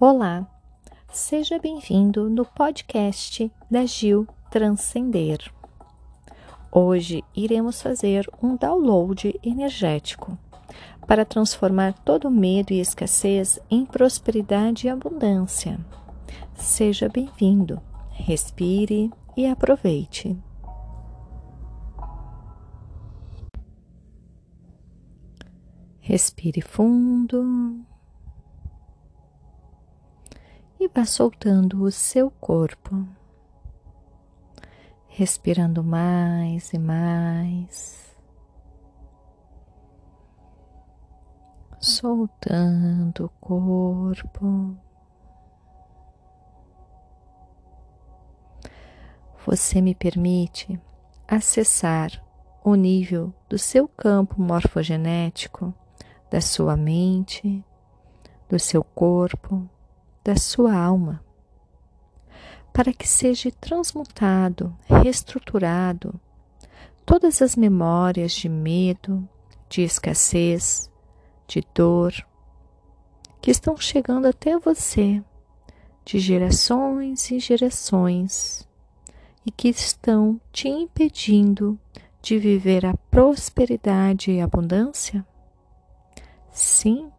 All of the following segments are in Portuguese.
Olá, seja bem-vindo no podcast da Gil Transcender. Hoje iremos fazer um download energético para transformar todo medo e escassez em prosperidade e abundância. Seja bem-vindo, respire e aproveite. Respire fundo e vá soltando o seu corpo, respirando mais e mais, soltando o corpo. Você me permite acessar o nível do seu campo morfogenético, da sua mente, do seu corpo da sua alma, para que seja transmutado, reestruturado todas as memórias de medo, de escassez, de dor que estão chegando até você de gerações e gerações e que estão te impedindo de viver a prosperidade e abundância? Sim,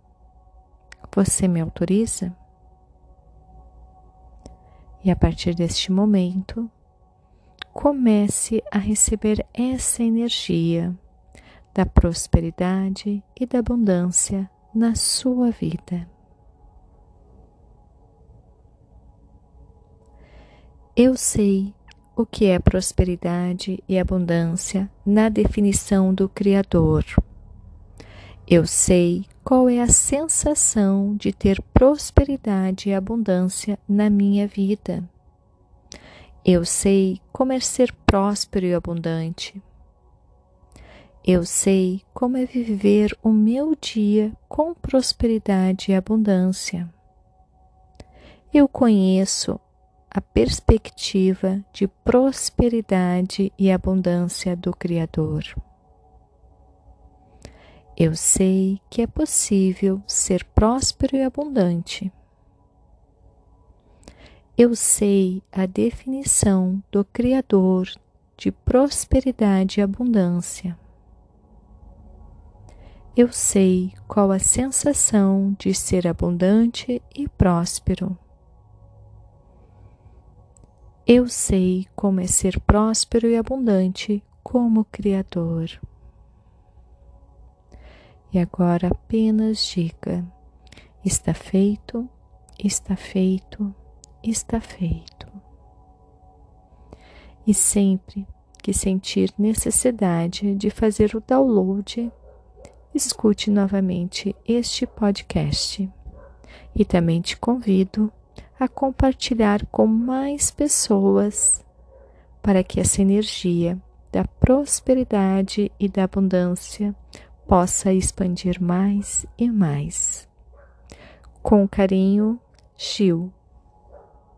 você me autoriza? E a partir deste momento, comece a receber essa energia da prosperidade e da abundância na sua vida. Eu sei o que é prosperidade e abundância na definição do Criador. Eu sei qual é a sensação de ter prosperidade e abundância na minha vida. Eu sei como é ser próspero e abundante. Eu sei como é viver o meu dia com prosperidade e abundância. Eu conheço a perspectiva de prosperidade e abundância do Criador. Eu sei que é possível ser próspero e abundante. Eu sei a definição do Criador de prosperidade e abundância. Eu sei qual a sensação de ser abundante e próspero. Eu sei como é ser próspero e abundante como Criador. E agora apenas diga: está feito, está feito, está feito. E sempre que sentir necessidade de fazer o download, escute novamente este podcast. E também te convido a compartilhar com mais pessoas para que essa energia da prosperidade e da abundância possa expandir mais e mais. Com carinho, Gil.